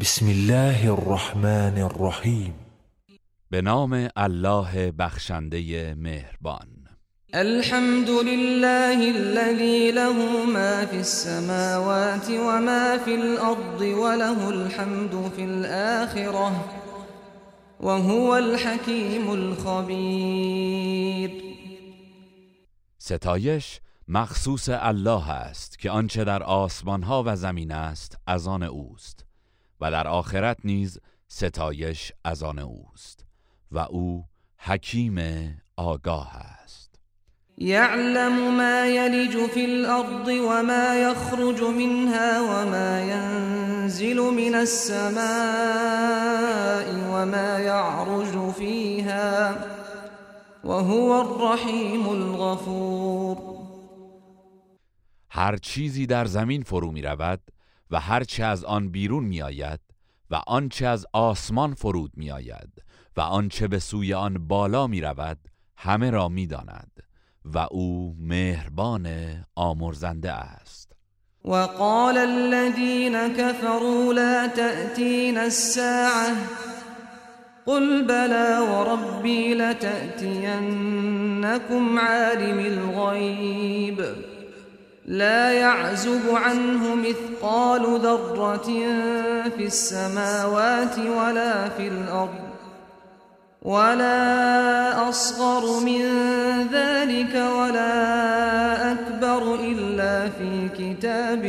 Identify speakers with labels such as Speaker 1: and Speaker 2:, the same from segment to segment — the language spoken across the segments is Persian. Speaker 1: بسم الله الرحمن الرحیم به نام الله بخشنده مهربان
Speaker 2: الحمد لله الذي له ما في السماوات وما في الأرض وله الحمد في الآخرة وهو الحكيم الخبير
Speaker 1: ستایش مخصوص الله است که آنچه در آسمان ها و زمین است از آن اوست و در آخرت نیز ستایش از آن اوست و او حکیم آگاه است
Speaker 2: یعلم ما یلج فی الارض و ما یخرج منها و ما ینزل من السماء و ما یعرج فیها و هو الرحیم الغفور
Speaker 1: هر چیزی در زمین فرو می رود و هرچه از آن بیرون آید و آنچه از آسمان فرود آید و آنچه به سوی آن بالا می رود همه را می داند و او مهربان آمرزنده است
Speaker 2: وقال الذين كفروا لا تأتين الساعة قل بلى وربي لتأتينكم عالم الغيب لا يعزب عنه مثقال ذرة في السماوات ولا في الأرض ولا أصغر من ذلك ولا أكبر إلا في كتاب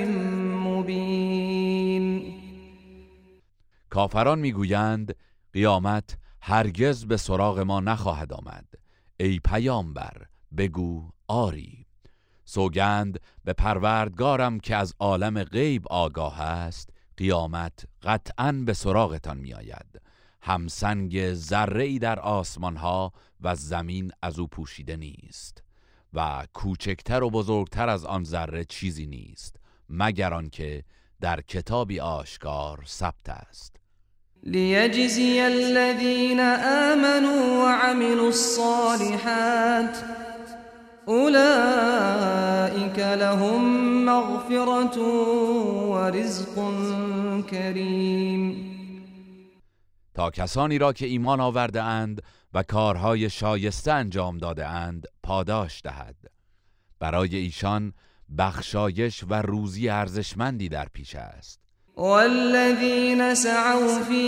Speaker 2: مبين
Speaker 1: كافران میگویند قیامت هرگز به سراغ ما نخواهد آمد ای پیامبر بگو آری سوگند به پروردگارم که از عالم غیب آگاه است قیامت قطعا به سراغتان میآید همسنگ ذره ای در آسمان ها و زمین از او پوشیده نیست و کوچکتر و بزرگتر از آن ذره چیزی نیست مگر آنکه در کتابی آشکار ثبت است
Speaker 2: لیجزی الذین آمنوا وعملوا الصالحات اولئك لهم مغفرة ورزق كريم
Speaker 1: تا کسانی را که ایمان آورده اند و کارهای شایسته انجام داده اند پاداش دهد برای ایشان بخشایش و روزی ارزشمندی در پیش است
Speaker 2: والذين سعوا في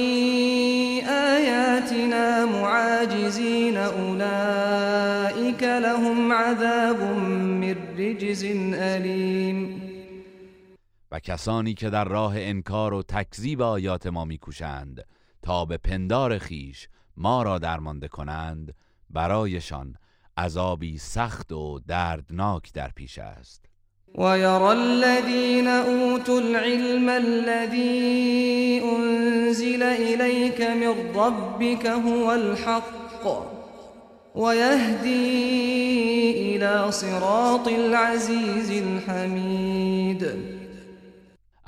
Speaker 2: آياتنا معاجزين أولئك لهم عذاب من رجز أليم
Speaker 1: و کسانی که در راه انکار و تکذیب آیات ما میکوشند تا به پندار خیش ما را درمانده کنند برایشان عذابی سخت و دردناک در پیش است
Speaker 2: ويرى الذين أوتوا العلم الذي أنزل إليك من ربك هو الحق ويهدي إلى صراط العزيز الحميد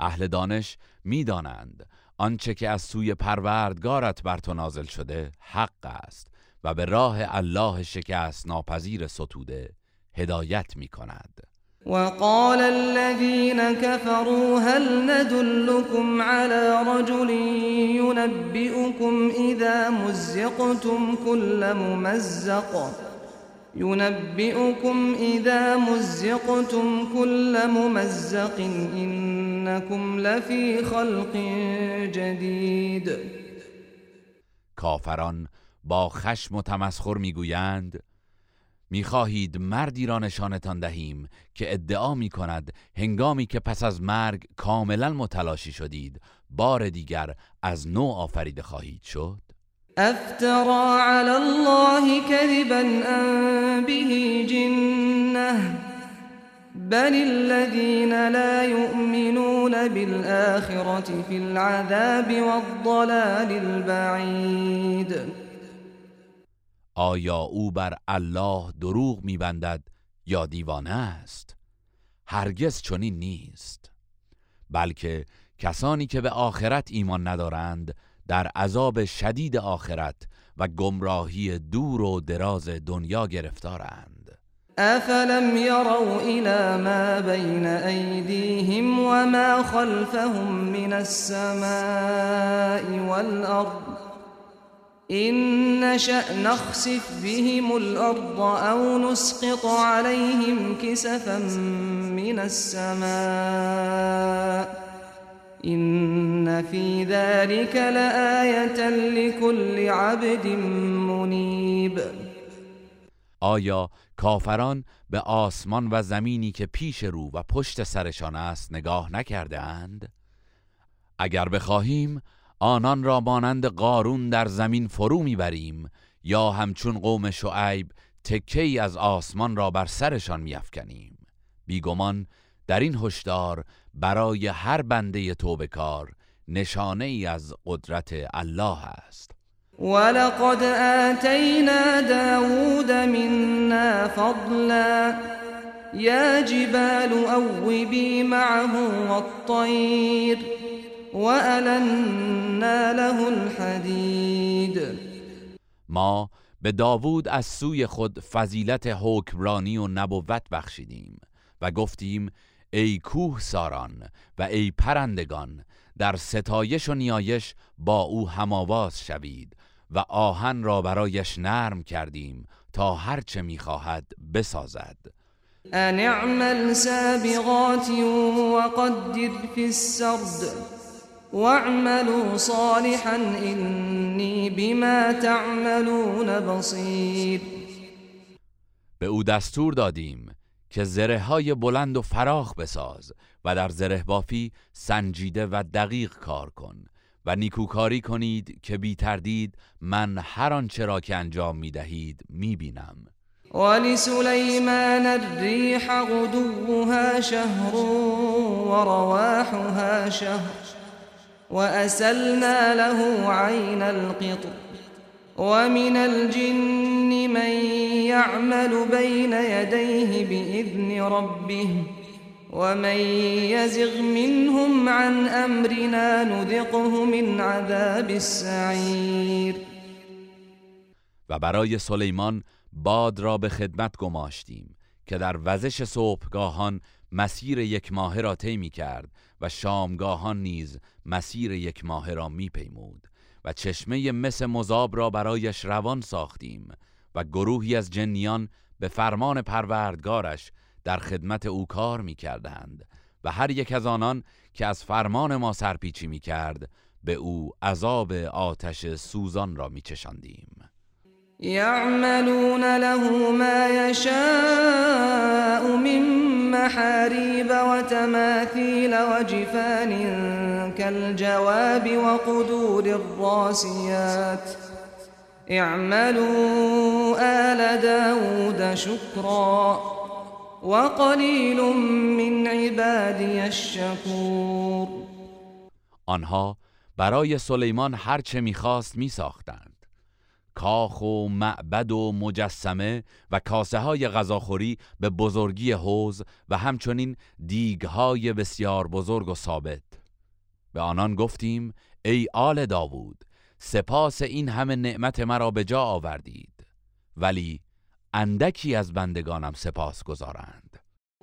Speaker 1: اهل دانش میدانند آنچه که از سوی پروردگارت بر تو نازل شده حق است و به راه الله شکست ناپذیر ستوده هدایت می کند.
Speaker 2: وقال الذين كفروا هل ندلكم على رجل ينبئكم إذا مزقتم كل ممزق ينبئكم إذا مزقتم كل ممزق إنكم لفي خلق جديد
Speaker 1: كافران با خشم و تمسخر میگویند میخواهید مردی را نشانتان دهیم که ادعا می کند هنگامی که پس از مرگ کاملا متلاشی شدید بار دیگر از نو آفریده خواهید شد
Speaker 2: افترا علی الله کذبا ان به جنه بل الذین لا يؤمنون بالآخرة فی العذاب والضلال البعید
Speaker 1: آیا او بر الله دروغ میبندد یا دیوانه است هرگز چنین نیست بلکه کسانی که به آخرت ایمان ندارند در عذاب شدید آخرت و گمراهی دور و دراز دنیا گرفتارند
Speaker 2: افلم یروا الى ما بین ایدیهم و ما خلفهم من السماء والارض ان شأ نخسف بهم الارض او نسقط عليهم كسفا من السماء ان في ذلك لآية لكل عبد منیب
Speaker 1: آیا کافران به آسمان و زمینی که پیش رو و پشت سرشان است نگاه نکرده اند؟ اگر بخواهیم آنان را مانند قارون در زمین فرو میبریم یا همچون قوم شعیب تکه از آسمان را بر سرشان میافکنیم بیگمان در این هشدار برای هر بنده توبکار نشانه ای از قدرت الله است
Speaker 2: ولقد آتینا داود منا فضلا یا جبال اوبی معه والطیر وَأَلَنَّا لَهُ الحديد
Speaker 1: ما به داوود از سوی خود فضیلت حکمرانی و نبوت بخشیدیم و گفتیم ای کوه ساران و ای پرندگان در ستایش و نیایش با او هماواز شوید و آهن را برایش نرم کردیم تا هرچه میخواهد بسازد
Speaker 2: ان اعمل سابغات قدر فی السرد واعملوا صالحا اني بما تعملون بصیر
Speaker 1: به او دستور دادیم که زره های بلند و فراخ بساز و در زره بافی سنجیده و دقیق کار کن و نیکوکاری کنید که بی تردید من هر آنچه را که انجام می دهید می بینم
Speaker 2: ولسلیمان الریح غدوها شهر و رواحها شهر وأسلنا له عين القطر ومن الجن من يعمل بين يديه بإذن ربه ومن يزغ منهم عن أمرنا نذقه من عذاب السعير
Speaker 1: و برای سلیمان باد را به خدمت گماشتیم که در وزش صبحگاهان مسیر یک ماهه را طی می کرد و شامگاهان نیز مسیر یک ماهه را می پیمود و چشمه مس مذاب را برایش روان ساختیم و گروهی از جنیان به فرمان پروردگارش در خدمت او کار می کردند و هر یک از آنان که از فرمان ما سرپیچی می کرد به او عذاب آتش سوزان را می چشندیم.
Speaker 2: يعملون له ما يشاء من محاريب وتماثيل وجفان كالجواب وقدور الراسيات اعملوا آل داود شكرا وقلیل من عبادی الشكور
Speaker 1: آنها برای سلیمان هر چه میخواست میساختند کاخ و معبد و مجسمه و کاسه های غذاخوری به بزرگی حوز و همچنین دیگ های بسیار بزرگ و ثابت به آنان گفتیم ای آل داوود سپاس این همه نعمت مرا به جا آوردید ولی اندکی از بندگانم سپاس گذارند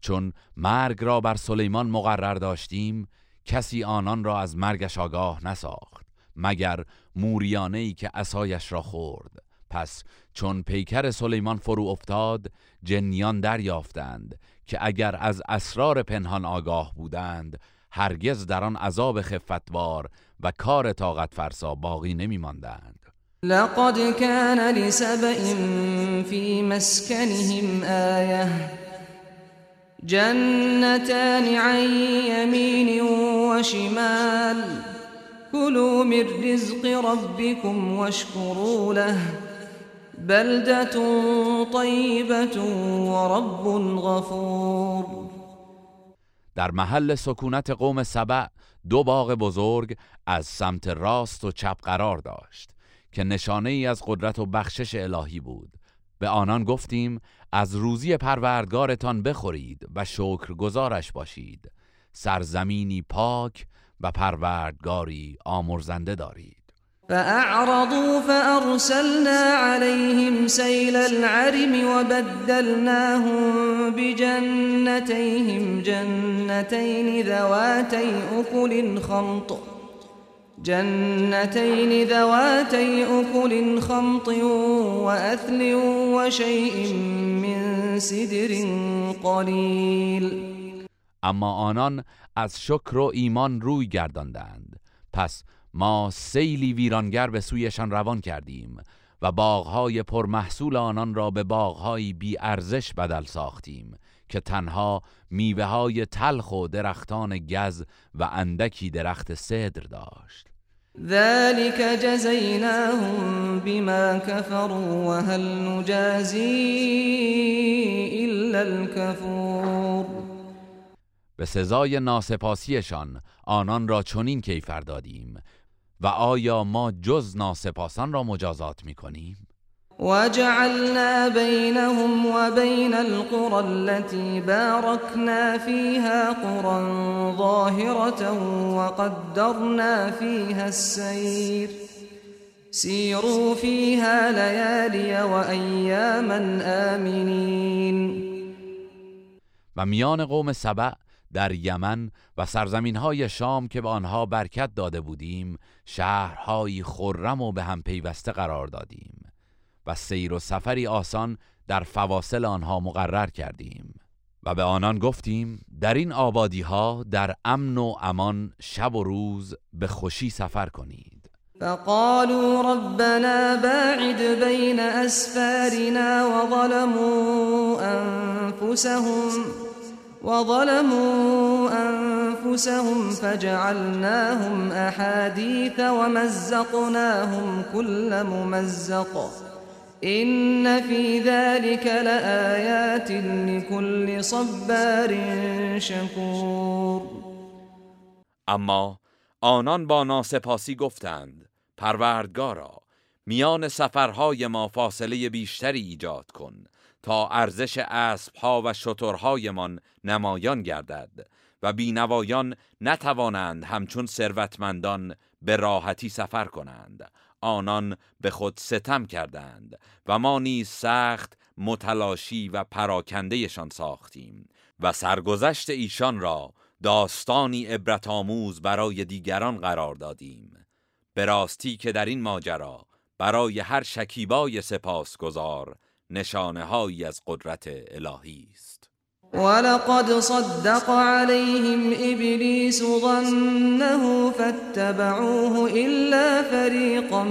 Speaker 1: چون مرگ را بر سلیمان مقرر داشتیم کسی آنان را از مرگش آگاه نساخت مگر موریانه ای که اسایش را خورد پس چون پیکر سلیمان فرو افتاد جنیان دریافتند که اگر از اسرار پنهان آگاه بودند هرگز در آن عذاب خفتبار و کار طاقت فرسا باقی نمی ماندند.
Speaker 2: لقد كان لسبئ في مسكنهم آیه جنتان عن يمين وشمال كلوا من رزق ربكم واشكروا له بلدة طیبت ورب غفور
Speaker 1: در محل سکونت قوم سبع دو باغ بزرگ از سمت راست و چپ قرار داشت که نشانه ای از قدرت و بخشش الهی بود به آنان گفتیم از روزی پروردگارتان بخورید و شکر گزارش باشید سرزمینی پاک و پروردگاری آمرزنده دارید
Speaker 2: فأعرضوا فأرسلنا عليهم سيل العرم وبدلناهم بجنتيهم جنتين ذواتي أكل خمط جنتين ذواتي أكل خمط وأثل وشيء من سدر قلیل
Speaker 1: اما آنان از شکر و ایمان روی گرداندند پس ما سیلی ویرانگر به سویشان روان کردیم و باغهای پرمحصول آنان را به باغهای بی ارزش بدل ساختیم که تنها میوه های تلخ و درختان گز و اندکی درخت صدر داشت
Speaker 2: ذلك جزیناهم بما كفروا وهل هل نجازی الا الكفور
Speaker 1: به سزای ناسپاسیشان آنان را چنین کیفر دادیم و آیا ما جز ناسپاسان را مجازات میکنیم
Speaker 2: وجعلنا و وبين القرى التي باركنا فيها قرى ظاهرة وقدرنا فيها السير سيروا فيها ليالي وأياما آمنين
Speaker 1: و میان قوم سبع در یمن و سرزمین های شام که به آنها برکت داده بودیم شهرهایی خرم و به هم پیوسته قرار دادیم و سیر و سفری آسان در فواصل آنها مقرر کردیم و به آنان گفتیم در این آبادی ها در امن و امان شب و روز به خوشی سفر کنید
Speaker 2: فقالوا ربنا باعد بین اسفارنا وظلموا انفسهم وظلموا انفسهم فجعلناهم أحاديث ومزقناهم كل ممزق این في ذلك لآيات لكل صبار شكور
Speaker 1: اما آنان با ناسپاسی گفتند پروردگارا میان سفرهای ما فاصله بیشتری ایجاد کن تا ارزش اسبها و شترهایمان نمایان گردد و بینوایان نتوانند همچون ثروتمندان به راحتی سفر کنند آنان به خود ستم کردند و ما نیز سخت متلاشی و پراکندهشان ساختیم و سرگذشت ایشان را داستانی عبرت آموز برای دیگران قرار دادیم به راستی که در این ماجرا برای هر شکیبای سپاسگزار نشانه هایی از قدرت الهی است
Speaker 2: ولقد صدق عليهم ابلیس ظنه فاتبعوه إلا فریقا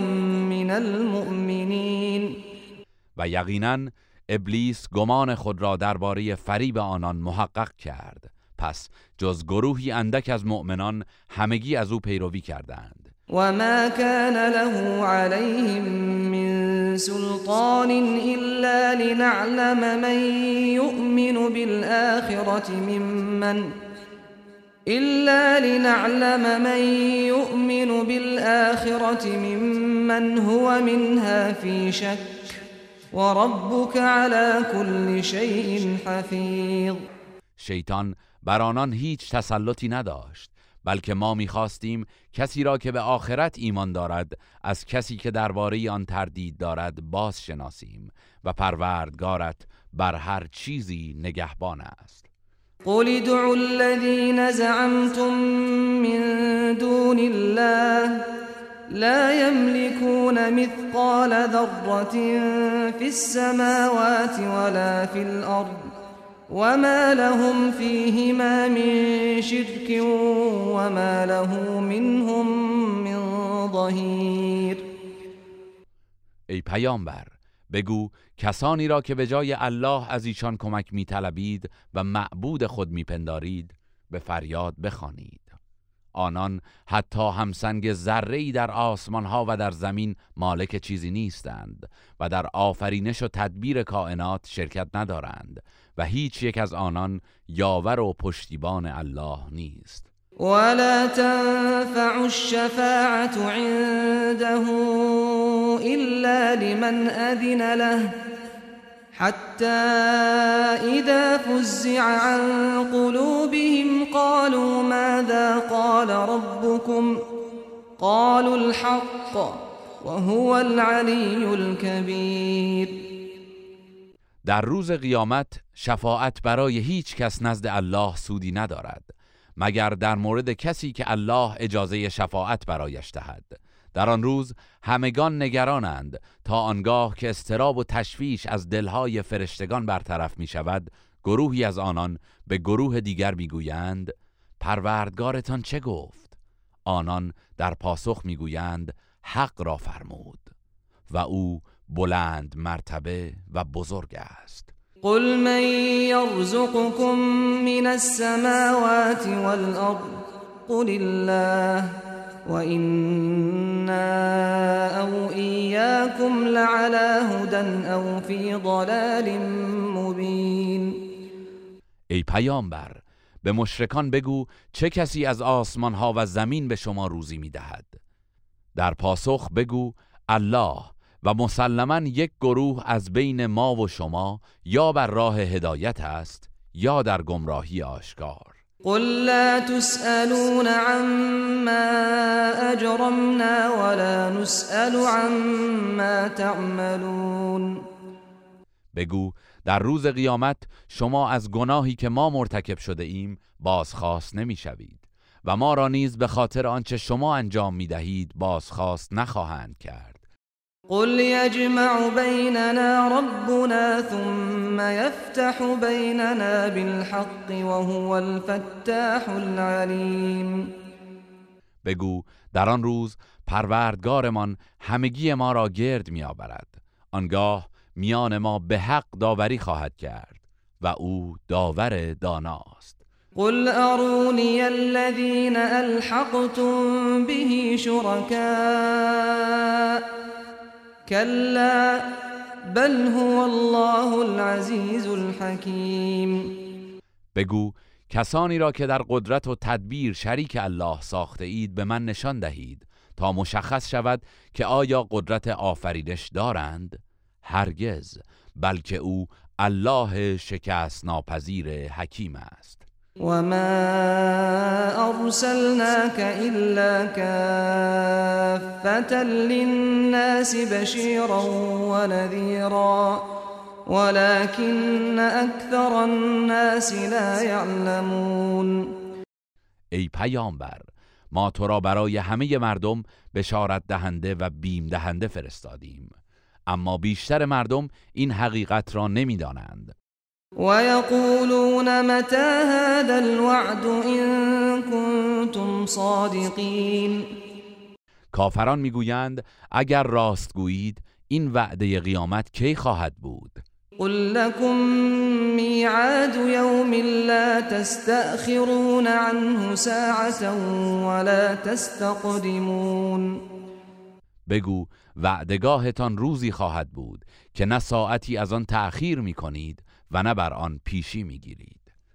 Speaker 2: من المؤمنین
Speaker 1: و یقینا ابلیس گمان خود را درباره فریب آنان محقق کرد پس جز گروهی اندک از مؤمنان همگی از او پیروی کردند
Speaker 2: و ما کان له علیهم من سلطان إلا لنعلم من يؤمن بالآخرة ممن إلا لنعلم من يؤمن بالآخرة ممن هو منها في شك وربك على كل شيء حفيظ
Speaker 1: شيطان بر آنان هیچ تسلطی نداشت بلکه ما میخواستیم کسی را که به آخرت ایمان دارد از کسی که درباره آن تردید دارد باز شناسیم و پروردگارت بر هر چیزی نگهبان است
Speaker 2: قل دعو الذين زعمتم من دون الله لا يملكون مثقال ذرة في السماوات ولا في الأرض وما لهم فيهما من شرك
Speaker 1: وما له منهم من ظهير ای پیامبر بگو کسانی را که به جای الله از ایشان کمک میطلبید و معبود خود میپندارید به فریاد بخوانید آنان حتی همسنگ ای در آسمان ها و در زمین مالک چیزی نیستند و در آفرینش و تدبیر کائنات شرکت ندارند و هیچ یک از آنان یاور و پشتیبان الله نیست
Speaker 2: ولا تنفع الشفاعة عنده الا لمن اذن له حتى اذا فزع عن قلوبهم قالوا ماذا قال ربكم قالوا الحق وهو العلي الكبير
Speaker 1: در روز قیامت شفاعت برای هیچ کس نزد الله سودی ندارد مگر در مورد کسی که الله اجازه شفاعت برایش دهد در آن روز همگان نگرانند تا آنگاه که استراب و تشویش از دلهای فرشتگان برطرف می شود گروهی از آنان به گروه دیگر می گویند پروردگارتان چه گفت؟ آنان در پاسخ می گویند حق را فرمود و او بلند مرتبه و بزرگ است
Speaker 2: قل من یرزقكم من السماوات والارض قل الله و انا او ایاکم لعلا هدن او فی ضلال مبین
Speaker 1: ای پیامبر به مشرکان بگو چه کسی از آسمان ها و زمین به شما روزی می در پاسخ بگو الله و مسلما یک گروه از بین ما و شما یا بر راه هدایت است یا در گمراهی آشکار
Speaker 2: قل لا تسألون عما اجرمنا ولا نسأل عما تعملون
Speaker 1: بگو در روز قیامت شما از گناهی که ما مرتکب شده ایم بازخواست نمی شوید و ما را نیز به خاطر آنچه شما انجام می دهید بازخواست نخواهند کرد
Speaker 2: قل يجمع بيننا ربنا ثم يفتح بيننا بالحق وهو الفتاح العليم
Speaker 1: بگو در آن روز پروردگارمان همگی ما را گرد می آورد آنگاه میان ما به حق داوری خواهد کرد و او داور داناست
Speaker 2: قل ارونی الذین الحقتم به شرکاء كلا بل هو الله العزيز
Speaker 1: الحكيم بگو کسانی را که در قدرت و تدبیر شریک الله ساخته اید به من نشان دهید تا مشخص شود که آیا قدرت آفریدش دارند؟ هرگز بلکه او الله شکست ناپذیر حکیم است
Speaker 2: وما أرسلناك إلا كافة للناس بشيرا ونذيرا ولكن أكثر الناس لا يعلمون
Speaker 1: ای پیامبر ما تو را برای همه مردم بشارت دهنده و بیم دهنده فرستادیم اما بیشتر مردم این حقیقت را نمیدانند
Speaker 2: ويقولون متى هذا الوعد ان كنتم صادقین
Speaker 1: کافران میگویند اگر راست گویید این وعده قیامت کی خواهد بود
Speaker 2: قل لكم میعاد یوم لا تستأخرون عنه ساعة ولا تستقدمون
Speaker 1: بگو وعدگاهتان روزی خواهد بود که نه ساعتی از آن تأخیر میکنید و نه بر آن پیشی میگیرید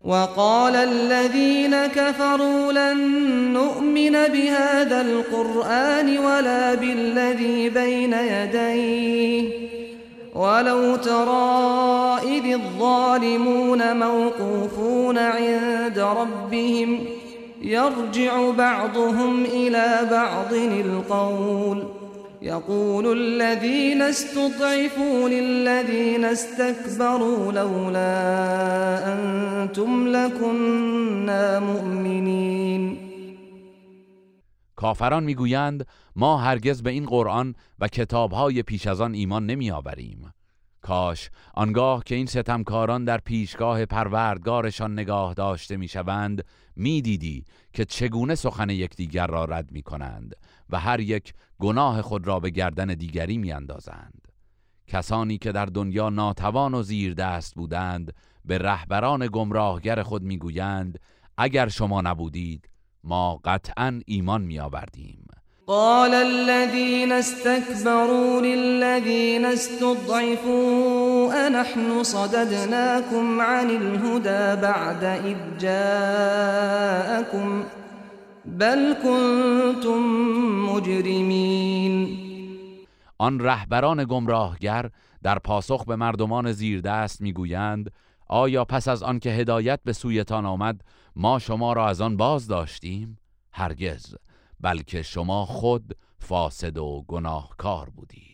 Speaker 2: وقال الذين كفروا لن نؤمن بهذا القرآن ولا بالذي بين يديه ولو ترى إذ الظالمون موقوفون عند ربهم يرجع بعضهم إلى بعض القول يقول الذين استضعفوا للذين استكبروا لولا
Speaker 1: انتم لكنا مُؤْمِنِينَ کافران میگویند ما هرگز به این قرآن و کتابهای پیش از آن ایمان نمیآوریم کاش آنگاه که این ستمکاران در پیشگاه پروردگارشان نگاه داشته میشوند میدیدی که چگونه سخن یکدیگر را رد می کنند و هر یک گناه خود را به گردن دیگری میاندازند کسانی که در دنیا ناتوان و زیر دست بودند به رهبران گمراهگر خود میگویند اگر شما نبودید ما قطعا ایمان میآوردیم
Speaker 2: قال الذين استكبروا للذين استضعفوا نحن صددناكم عن الهدى بعد إذ جاءكم بل کنتم مجرمین
Speaker 1: آن رهبران گمراهگر در پاسخ به مردمان زیردست میگویند آیا پس از آنکه هدایت به سویتان آمد ما شما را از آن باز داشتیم هرگز بلکه شما خود فاسد و گناهکار بودید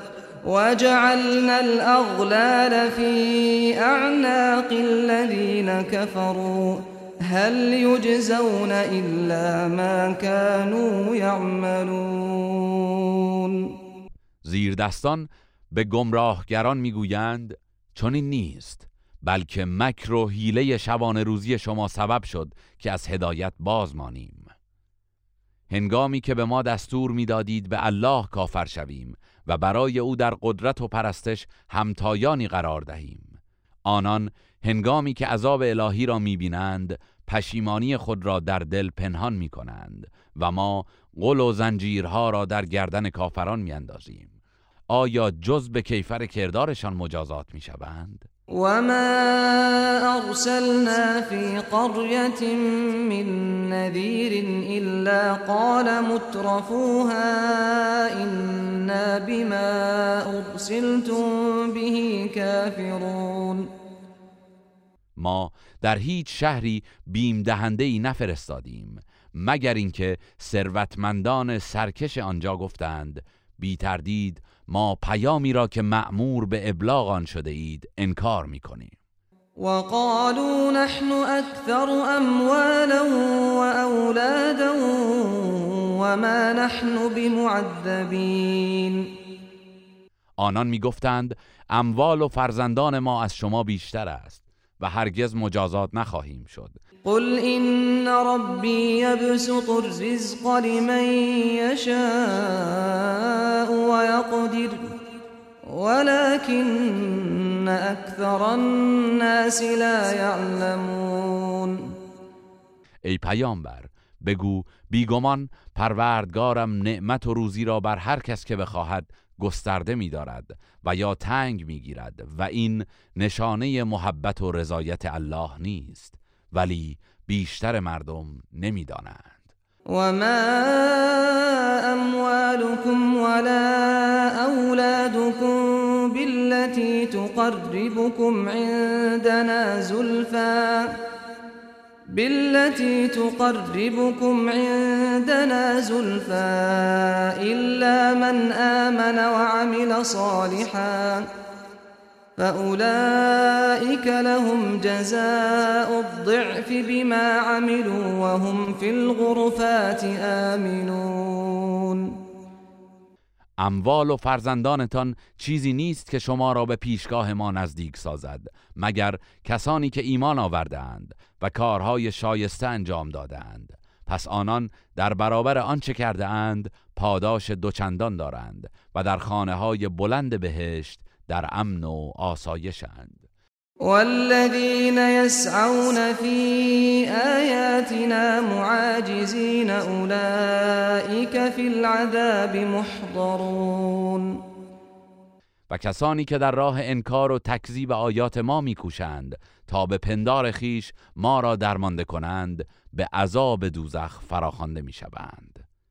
Speaker 2: وجعلنا الاغلال في اعناق الذين كفروا هل يجزون إلا ما كانوا يعملون
Speaker 1: زیر دستان به گمراهگران میگویند این نیست بلکه مکر و حیله شبان روزی شما سبب شد که از هدایت باز مانیم هنگامی که به ما دستور میدادید به الله کافر شویم و برای او در قدرت و پرستش همتایانی قرار دهیم آنان هنگامی که عذاب الهی را میبینند پشیمانی خود را در دل پنهان می کنند و ما قل و زنجیرها را در گردن کافران میاندازیم آیا جز به کیفر کردارشان مجازات می شوند؟
Speaker 2: وما أرسلنا في قرية من نذير إلا قال مترفوها إنا بما أرسلتم به كافرون
Speaker 1: ما در هیچ شهری بیم دهنده ای نفرستادیم مگر اینکه ثروتمندان سرکش آنجا گفتند بی تردید ما پیامی را که معمور به ابلاغ آن شده اید انکار می کنیم
Speaker 2: وقالوا نحن اكثر اموالا واولادا وما نحن بمعذبین
Speaker 1: آنان میگفتند اموال و فرزندان ما از شما بیشتر است و هرگز مجازات نخواهیم شد
Speaker 2: قل إن ربي يبسط الرزق لمن يشاء ويقدر ولكن أكثر الناس لا يعلمون
Speaker 1: ای پیامبر بگو بیگمان پروردگارم نعمت و روزی را بر هر کس که بخواهد گسترده می و یا تنگ می گیرد و این نشانه محبت و رضایت الله نیست ولی بیشتر مردم نمیدانند و
Speaker 2: ما اموالكم ولا اولادكم بالتي تقربكم عندنا زلفا بالتي تقربكم عندنا زلفا إلا من آمن وعمل صالحا فأولئك لهم جزاء الضعف بما عملوا وهم في الغرفات آمنون
Speaker 1: اموال و فرزندانتان چیزی نیست که شما را به پیشگاه ما نزدیک سازد مگر کسانی که ایمان آورده اند و کارهای شایسته انجام دادهاند پس آنان در برابر آنچه کرده اند پاداش دوچندان دارند و در خانه های بلند بهشت در امن و آسایشند
Speaker 2: والذین یسعون فی آیاتنا معاجزین اولئک فی العذاب محضرون
Speaker 1: و کسانی که در راه انکار و تکذیب آیات ما میکوشند تا به پندار خیش ما را درمانده کنند به عذاب دوزخ فراخوانده میشوند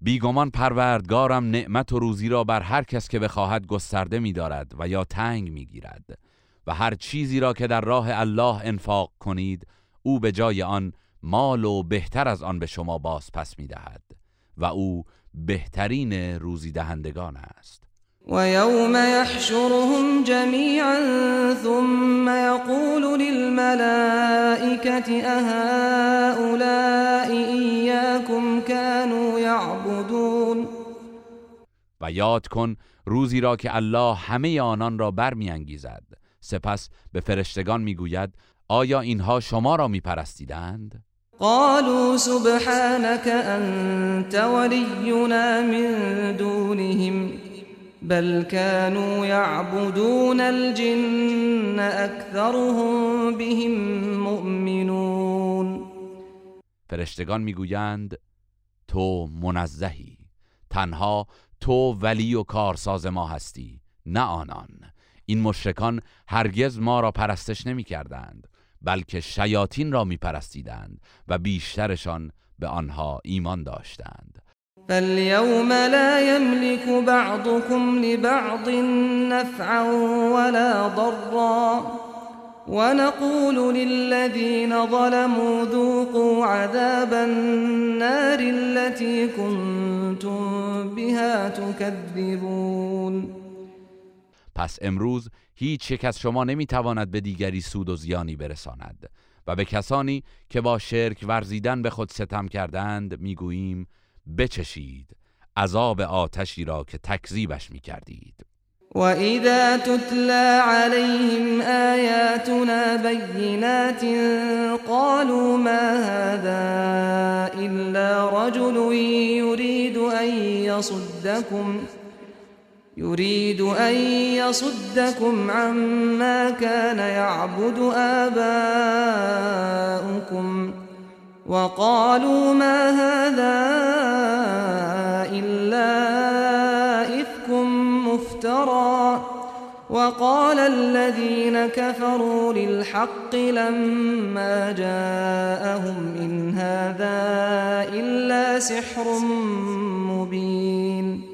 Speaker 1: بیگمان پروردگارم نعمت و روزی را بر هر کس که بخواهد گسترده می دارد و یا تنگ می گیرد و هر چیزی را که در راه الله انفاق کنید او به جای آن مال و بهتر از آن به شما باز پس می دهد و او بهترین روزی دهندگان است
Speaker 2: و یوم یحشرهم جمیعا ثم یقول للملائکت اهؤلاء
Speaker 1: یاد کن روزی را که الله همه آنان را برمیانگیزد سپس به فرشتگان میگوید آیا اینها شما را میپرستیدند
Speaker 2: قالوا سبحانك انت ولينا من دونهم بل كانوا يعبدون الجن اكثرهم بهم مؤمنون
Speaker 1: فرشتگان میگویند تو منزهی تنها تو ولی و کارساز ما هستی نه آنان این مشرکان هرگز ما را پرستش نمی کردند بلکه شیاطین را می پرستیدند و بیشترشان به آنها ایمان داشتند
Speaker 2: فاليوم لا يملك بعضكم لبعض نفعا ولا ضرا ونقول للذين ظلموا ذوقوا عذاب النار التي كنتم بها تكذبون
Speaker 1: پس امروز هیچ یک از شما نمیتواند به دیگری سود و زیانی برساند و به کسانی که با شرک ورزیدن به خود ستم کردند میگوییم بچشید عذاب آتشی را که تکذیبش میکردید
Speaker 2: وإذا تتلى عليهم آياتنا بينات قالوا ما هذا إلا رجل يريد أن يصدكم يريد أن يصدكم عما كان يعبد آباؤكم وقالوا ما هذا إلا وقال الذين كفروا للحق لما جاءهم إن هذا إلا سحر مبين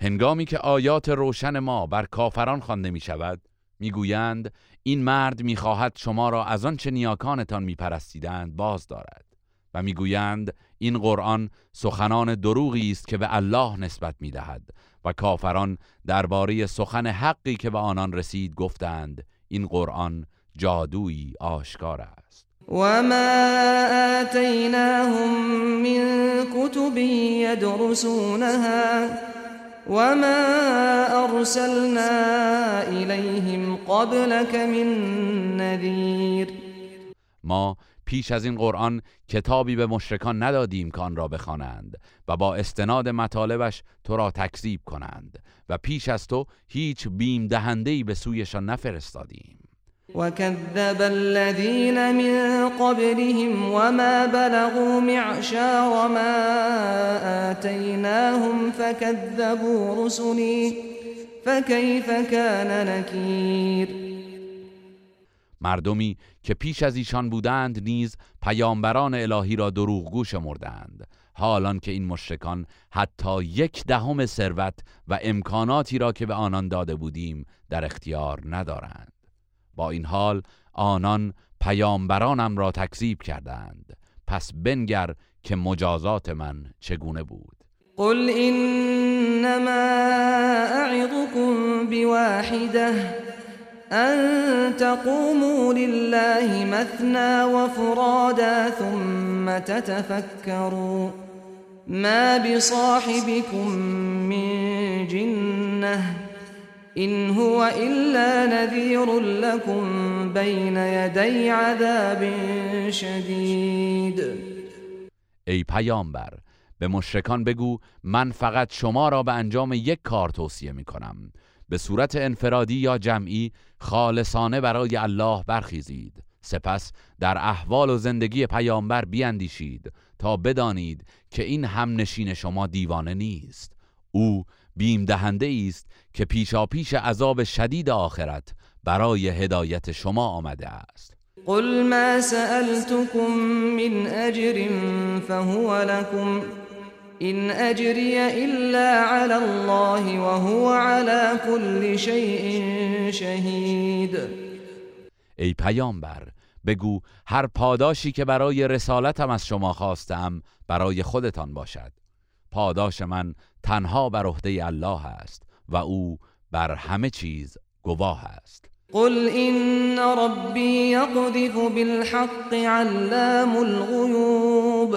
Speaker 1: هنگامی که آیات روشن ما بر کافران خوانده می شود میگویند این مرد میخواهد شما را از چه نیاکانتان میپرستیدند باز دارد و میگویند این قرآن سخنان دروغی است که به الله نسبت می دهد و کافران درباره سخن حقی که به آنان رسید گفتند این قرآن جادویی آشکار است
Speaker 2: وما آتیناهم من کتب یدرسونها وما ارسلنا الیهم قبلك من نذیر
Speaker 1: ما پیش از این قرآن کتابی به مشرکان ندادیم که آن را بخوانند و با استناد مطالبش تو را تکذیب کنند و پیش از تو هیچ بیم دهنده‌ای به سویشان نفرستادیم و
Speaker 2: کذب الذین من قبلهم وما بلغوا معشار ما آتیناهم فكذبوا رسلی فكيف كان نکیر
Speaker 1: مردمی که پیش از ایشان بودند نیز پیامبران الهی را دروغگو شمردند حالان که این مشرکان حتی یک دهم ثروت و امکاناتی را که به آنان داده بودیم در اختیار ندارند با این حال آنان پیامبرانم را تکذیب کردند پس بنگر که مجازات من چگونه بود
Speaker 2: قل انما اعظكم بواحده أن تقوموا لله مثنا وفرادا ثم تتفكروا ما بصاحبكم من جنه، إن هو إلا نذير لكم بين يدي عذاب شدید
Speaker 1: ای پیامبر به مشرکان بگو من فقط شما را به انجام یک کار توصیه می کنم به صورت انفرادی یا جمعی خالصانه برای الله برخیزید سپس در احوال و زندگی پیامبر بیاندیشید تا بدانید که این همنشین شما دیوانه نیست او بیم دهنده است که پیشاپیش عذاب شدید آخرت برای هدایت شما آمده است
Speaker 2: قل ما سألتكم من اجر فهو لكم إن اجری الا على الله وهو على كل شیء شهید
Speaker 1: ای پیامبر بگو هر پاداشی که برای رسالتم از شما خواستم برای خودتان باشد پاداش من تنها بر عهده الله است و او بر همه چیز گواه است
Speaker 2: قل ان ربی یقذف بالحق علام الغیوب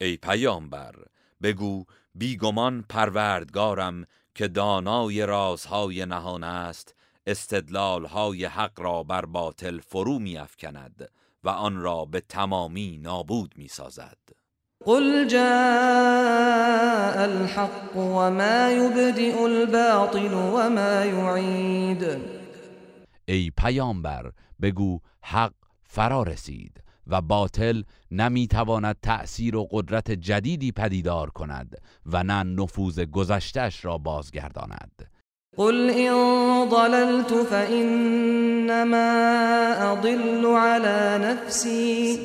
Speaker 1: ای پیامبر بگو بیگمان پروردگارم که دانای رازهای نهان است استدلالهای حق را بر باطل فرو افکند و آن را به تمامی نابود میسازد
Speaker 2: قل جاء الحق وما
Speaker 1: يبدئ الباطل وما يعيد ای پیامبر بگو حق فرا رسید و باطل نمیتواند تأثیر و قدرت جدیدی پدیدار کند و نه نفوذ گذشتش را بازگرداند
Speaker 2: قل إن ضللت فإنما اضل على نفسي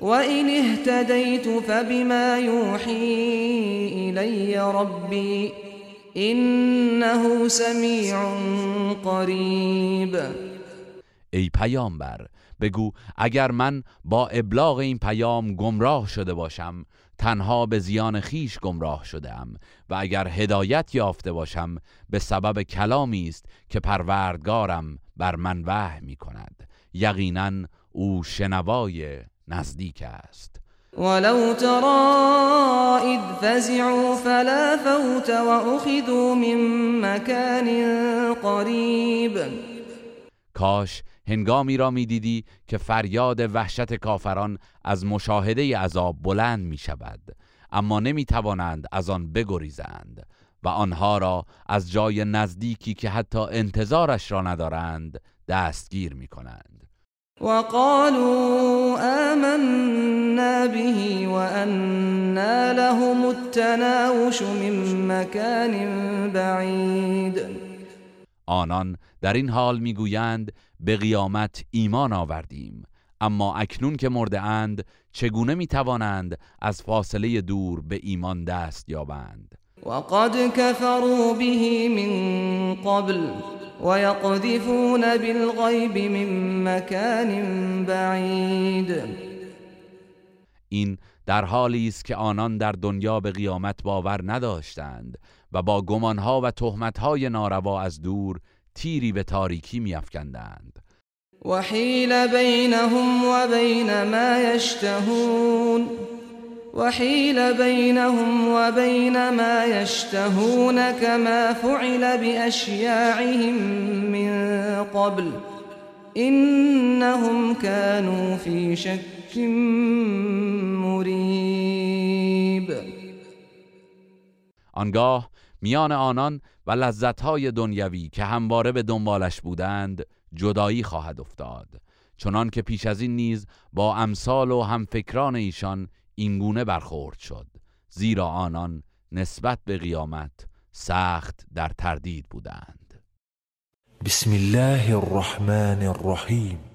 Speaker 2: وإن اهتديت فبما یوحی ایلی ربی اینه سمیع قریب
Speaker 1: ای پیامبر بگو اگر من با ابلاغ این پیام گمراه شده باشم تنها به زیان خیش گمراه ام و اگر هدایت یافته باشم به سبب کلامی است که پروردگارم بر من وحی می کند یقینا او شنوای نزدیک است
Speaker 2: ولو ترى اذ فزعوا فلا فوت واخذوا من مكان
Speaker 1: قريب کاش هنگامی را دیدی که فریاد وحشت کافران از مشاهده عذاب بلند می شود اما نمی توانند از آن بگریزند و آنها را از جای نزدیکی که حتی انتظارش را ندارند دستگیر می کنند
Speaker 2: وقالوا آمنا به وأنا لهم التناوش من مكان بعید
Speaker 1: آنان در این حال میگویند به قیامت ایمان آوردیم اما اکنون که مرده اند چگونه می توانند از فاصله دور به ایمان دست یابند
Speaker 2: وقد كفروا به من قبل ويقذفون بالغيب من مكان بعيد
Speaker 1: این در حالی است که آنان در دنیا به قیامت باور نداشتند و با گمانها و تهمتهای ناروا از دور تیری به تاریکی میافکندند
Speaker 2: وحیل بینهم و بین ما یشتهون وحیل بینهم و بین ما یشتهون کما فعل باشیاعهم من قبل انهم كانوا فی شك مریب
Speaker 1: آنگاه میان آنان و لذتهای دنیوی که همواره به دنبالش بودند جدایی خواهد افتاد چنان که پیش از این نیز با امثال و همفکران ایشان اینگونه برخورد شد زیرا آنان نسبت به قیامت سخت در تردید بودند بسم الله الرحمن الرحیم